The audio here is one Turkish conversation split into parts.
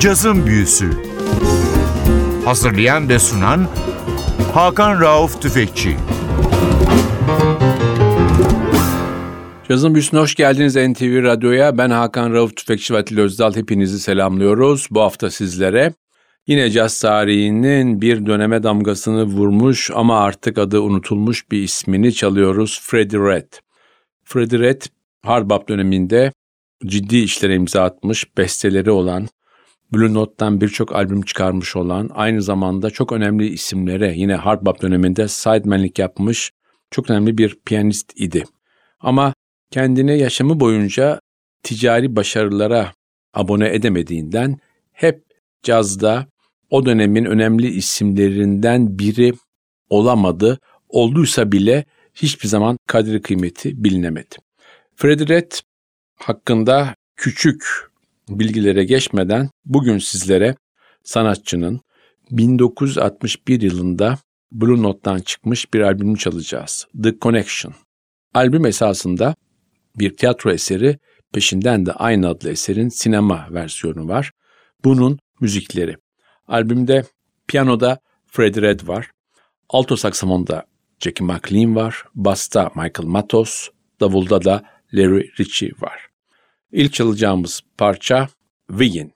Cazın Büyüsü Hazırlayan ve sunan Hakan Rauf Tüfekçi Cazın Büyüsü'ne hoş geldiniz NTV Radyo'ya. Ben Hakan Rauf Tüfekçi ve Atilla Özdal. Hepinizi selamlıyoruz. Bu hafta sizlere yine caz tarihinin bir döneme damgasını vurmuş ama artık adı unutulmuş bir ismini çalıyoruz. Freddie Red. Freddie Red, hard bop döneminde ciddi işlere imza atmış, besteleri olan, Blue Note'dan birçok albüm çıkarmış olan, aynı zamanda çok önemli isimlere yine hard bop döneminde sidemanlik yapmış çok önemli bir piyanist idi. Ama kendine yaşamı boyunca ticari başarılara abone edemediğinden hep cazda o dönemin önemli isimlerinden biri olamadı. Olduysa bile hiçbir zaman kadri kıymeti bilinemedi. Freddie Red hakkında küçük bilgilere geçmeden bugün sizlere sanatçının 1961 yılında Blue Note'dan çıkmış bir albümü çalacağız. The Connection. Albüm esasında bir tiyatro eseri, peşinden de aynı adlı eserin sinema versiyonu var. Bunun müzikleri. Albümde piyanoda Freddie Red var, alto saksafonda Jackie McLean var, basta Michael Matos, davulda da Larry Ritchie var. İlk çalacağımız parça Vegan.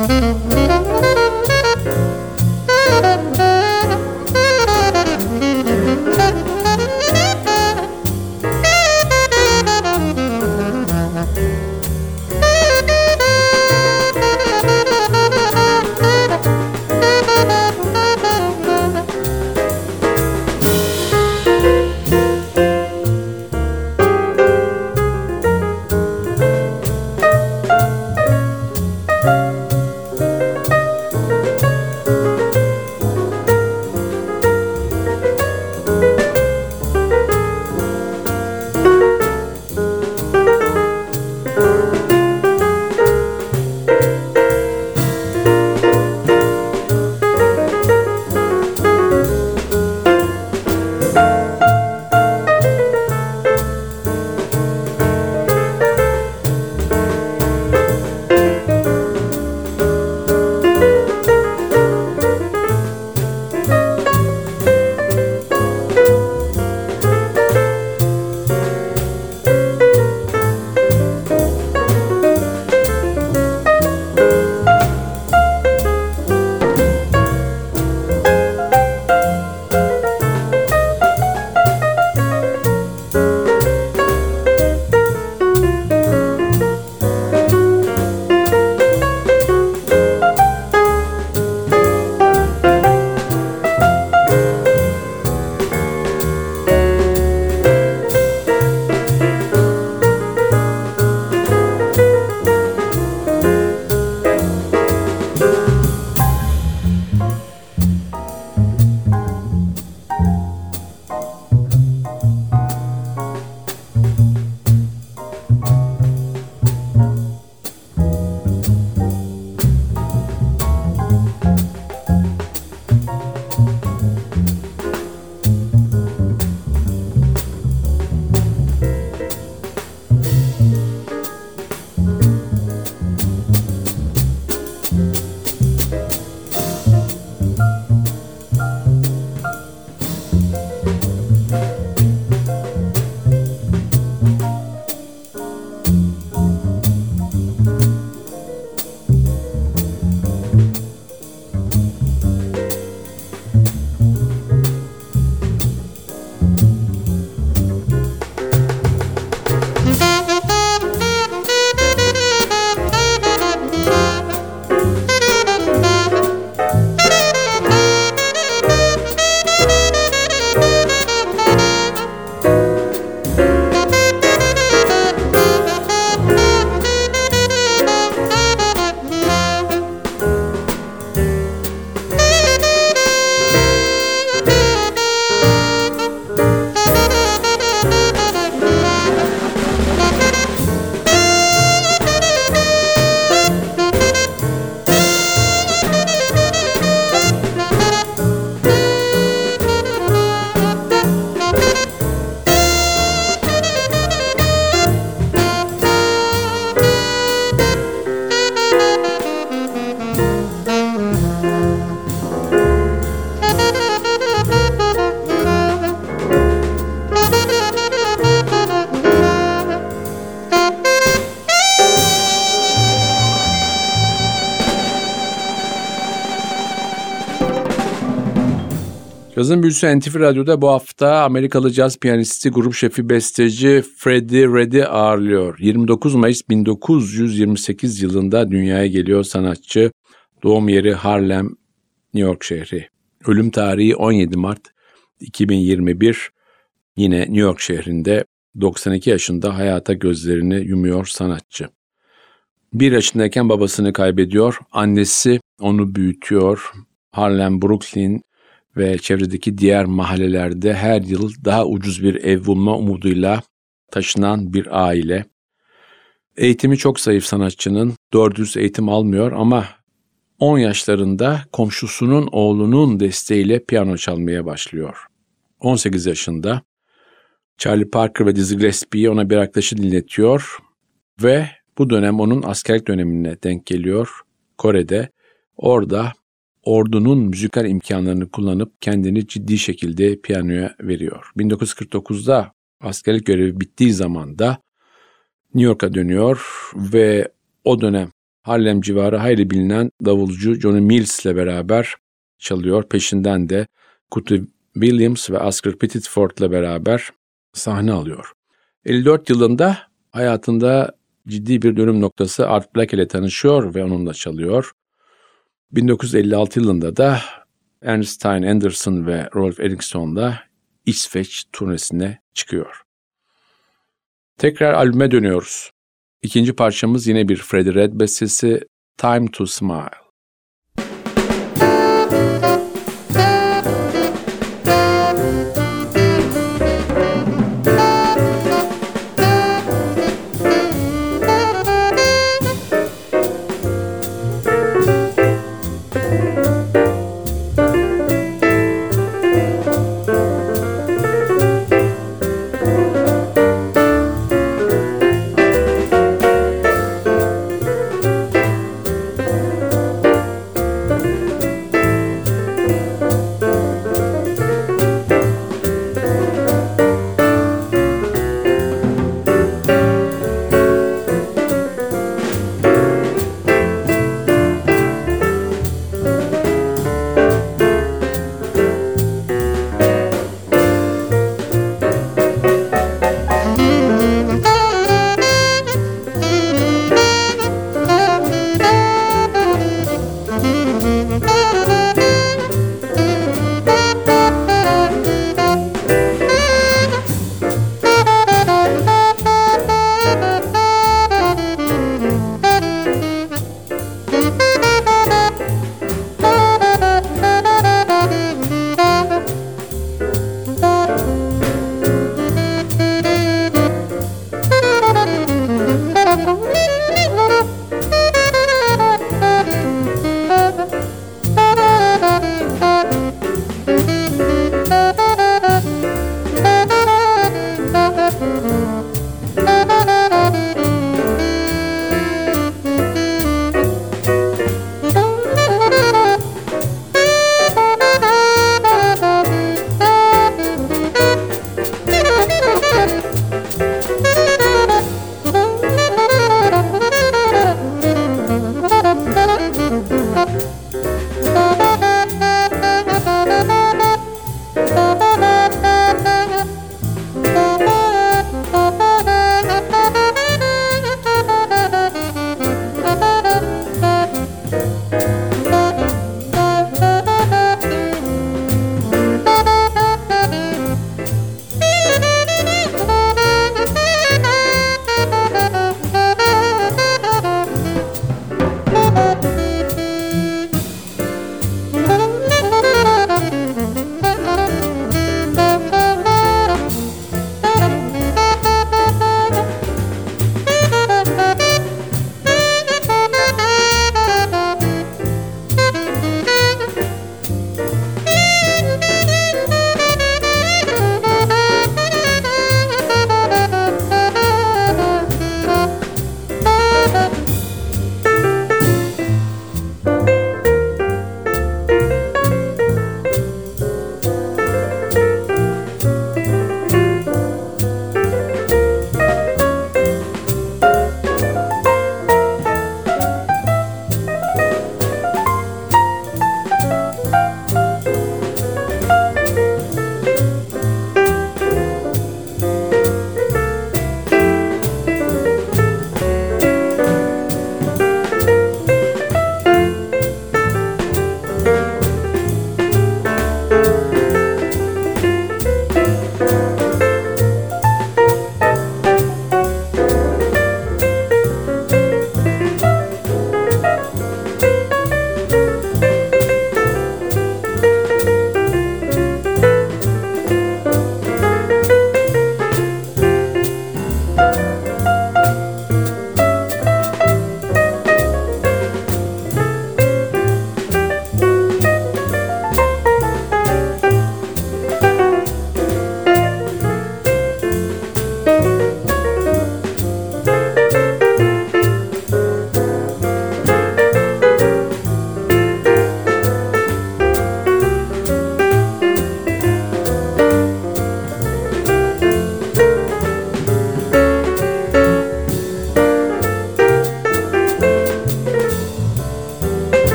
Mm-hmm. Cazın Büyüsü NTV Radyo'da bu hafta Amerikalı caz piyanisti, grup şefi, besteci Freddie Reddy ağırlıyor. 29 Mayıs 1928 yılında dünyaya geliyor sanatçı. Doğum yeri Harlem, New York şehri. Ölüm tarihi 17 Mart 2021. Yine New York şehrinde 92 yaşında hayata gözlerini yumuyor sanatçı. Bir yaşındayken babasını kaybediyor. Annesi onu büyütüyor. Harlem, Brooklyn ve çevredeki diğer mahallelerde her yıl daha ucuz bir ev bulma umuduyla taşınan bir aile. Eğitimi çok zayıf sanatçının, doğru düz eğitim almıyor ama 10 yaşlarında komşusunun oğlunun desteğiyle piyano çalmaya başlıyor. 18 yaşında Charlie Parker ve Dizzy Gillespie'yi ona bir arkadaşı dinletiyor ve bu dönem onun askerlik dönemine denk geliyor Kore'de. Orada ordunun müzikal imkanlarını kullanıp kendini ciddi şekilde piyanoya veriyor. 1949'da askerlik görevi bittiği zaman da New York'a dönüyor ve o dönem Harlem civarı hayli bilinen davulcu Johnny Mills ile beraber çalıyor. Peşinden de Cootie Williams ve Oscar Petitford ile beraber sahne alıyor. 54 yılında hayatında ciddi bir dönüm noktası Art Black ile tanışıyor ve onunla çalıyor. 1956 yılında da Ernestine Anderson ve Rolf Eriksson'la İsveç turnesine çıkıyor. Tekrar albüme dönüyoruz. İkinci parçamız yine bir Freddie Red bestesi Time to Smile.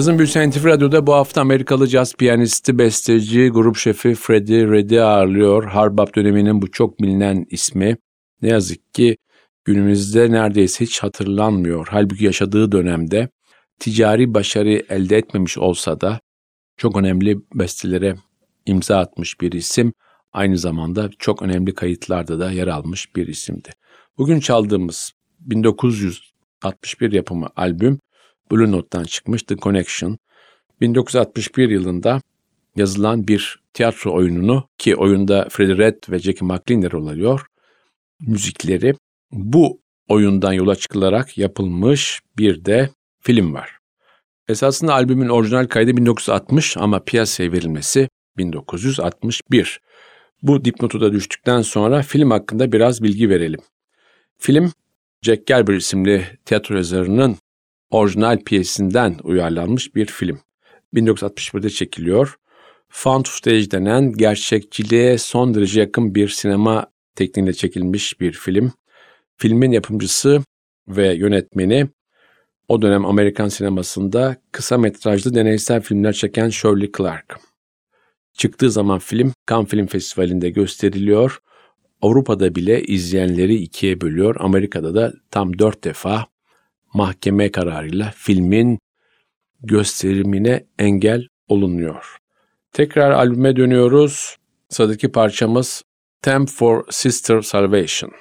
Cazın Büyüsü NTV Radyo'da bu hafta Amerikalı caz piyanisti, besteci, grup şefi Freddie Reddy ağırlıyor. Harbap döneminin bu çok bilinen ismi ne yazık ki günümüzde neredeyse hiç hatırlanmıyor. Halbuki yaşadığı dönemde ticari başarı elde etmemiş olsa da çok önemli bestelere imza atmış bir isim. Aynı zamanda çok önemli kayıtlarda da yer almış bir isimdi. Bugün çaldığımız 1961 yapımı albüm Blue Note'dan çıkmış The Connection. 1961 yılında yazılan bir tiyatro oyununu ki oyunda Freddie Red ve Jackie McLean rol alıyor. Müzikleri bu oyundan yola çıkılarak yapılmış bir de film var. Esasında albümün orijinal kaydı 1960 ama piyasaya verilmesi 1961. Bu dipnotu da düştükten sonra film hakkında biraz bilgi verelim. Film Jack Gerber isimli tiyatro yazarının orijinal piyesinden uyarlanmış bir film. 1961'de çekiliyor. Found footage denen gerçekçiliğe son derece yakın bir sinema tekniğinde çekilmiş bir film. Filmin yapımcısı ve yönetmeni o dönem Amerikan sinemasında kısa metrajlı deneysel filmler çeken Shirley Clark. Çıktığı zaman film Cannes Film Festivali'nde gösteriliyor. Avrupa'da bile izleyenleri ikiye bölüyor. Amerika'da da tam dört defa mahkeme kararıyla filmin gösterimine engel olunuyor. Tekrar albüme dönüyoruz. Sıradaki parçamız Temp for Sister Salvation.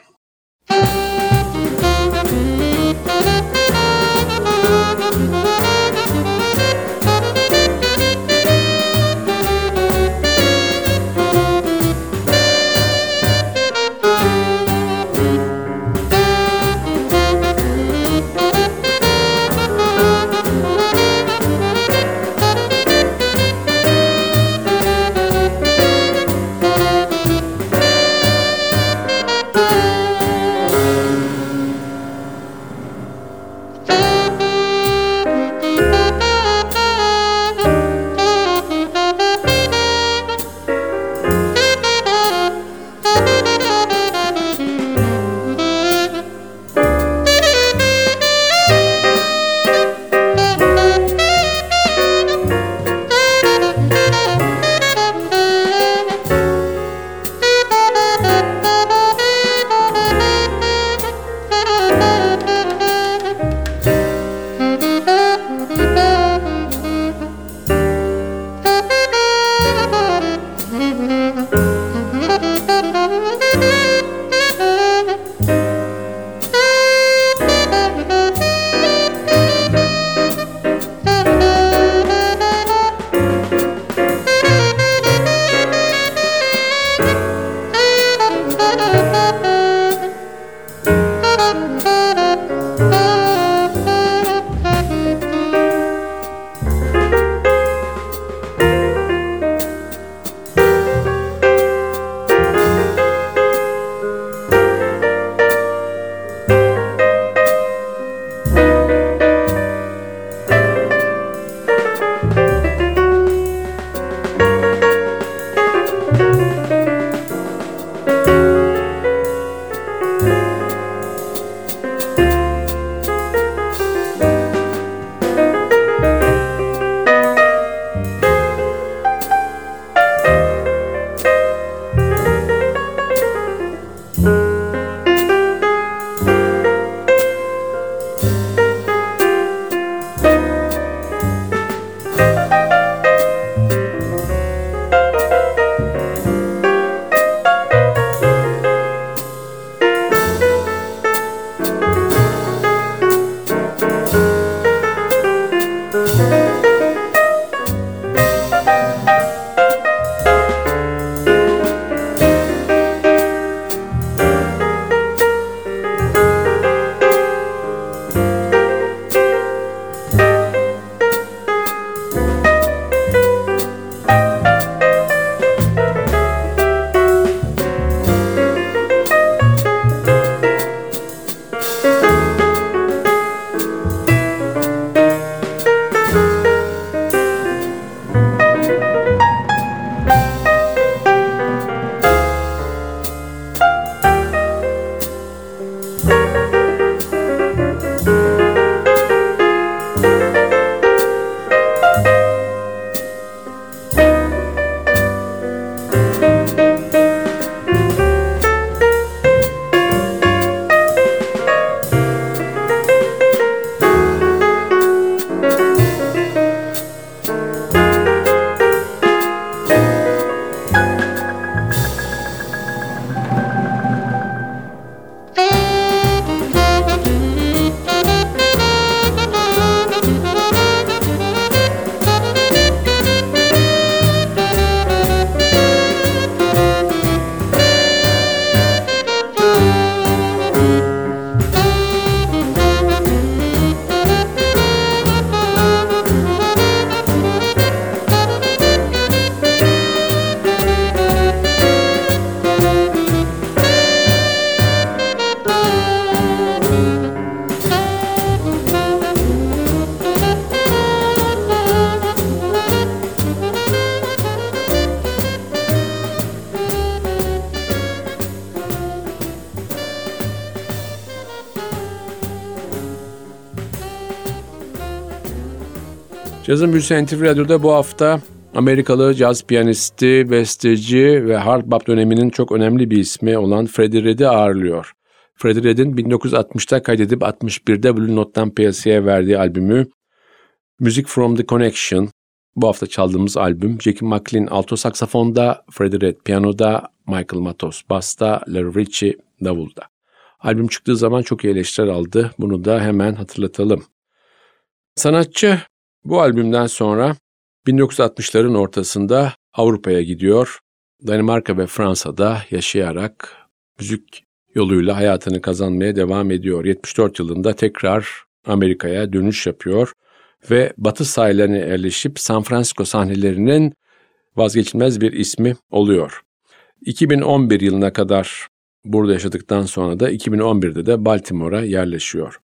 Cazın Büyüsü NTV Radyo'da bu hafta Amerikalı caz piyanisti, besteci ve hard bop döneminin çok önemli bir ismi olan Freddie Red'i ağırlıyor. Freddie Red'in 1960'ta kaydedip 61'de Blue Note'dan piyasaya verdiği albümü Music from the Connection. Bu hafta çaldığımız albüm Jackie McLean alto saksafonda, Freddie Red piyanoda, Michael Matos basta, Larry Ritchie davulda. Albüm çıktığı zaman çok iyi eleştiriler aldı. Bunu da hemen hatırlatalım. Sanatçı bu albümden sonra 1960'ların ortasında Avrupa'ya gidiyor. Danimarka ve Fransa'da yaşayarak müzik yoluyla hayatını kazanmaya devam ediyor. 74 yılında tekrar Amerika'ya dönüş yapıyor ve batı sahillerine yerleşip San Francisco sahnelerinin vazgeçilmez bir ismi oluyor. 2011 yılına kadar burada yaşadıktan sonra da 2011'de de Baltimore'a yerleşiyor.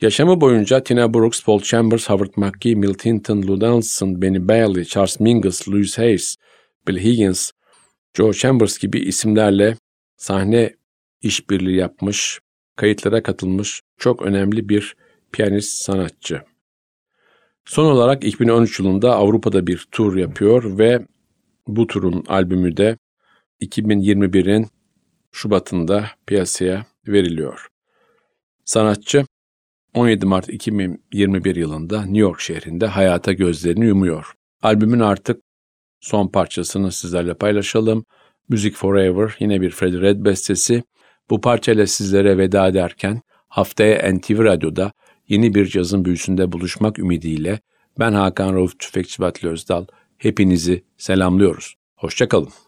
Yaşamı boyunca Tina Brooks, Paul Chambers, Howard McGee, Milt Hinton, Lou Donaldson, Benny Bailey, Charles Mingus, Louis Hayes, Bill Higgins, Joe Chambers gibi isimlerle sahne işbirliği yapmış, kayıtlara katılmış çok önemli bir piyanist sanatçı. Son olarak 2013 yılında Avrupa'da bir tur yapıyor ve bu turun albümü de 2021'in Şubat'ında piyasaya veriliyor. Sanatçı 17 Mart 2021 yılında New York şehrinde hayata gözlerini yumuyor. Albümün artık son parçasını sizlerle paylaşalım. Music Forever yine bir Freddie Red bestesi. Bu parçayla sizlere veda ederken haftaya NTV Radyo'da yeni bir cazın büyüsünde buluşmak ümidiyle ben Hakan Rauf Tüfekçi Batlı Özdal hepinizi selamlıyoruz. Hoşçakalın.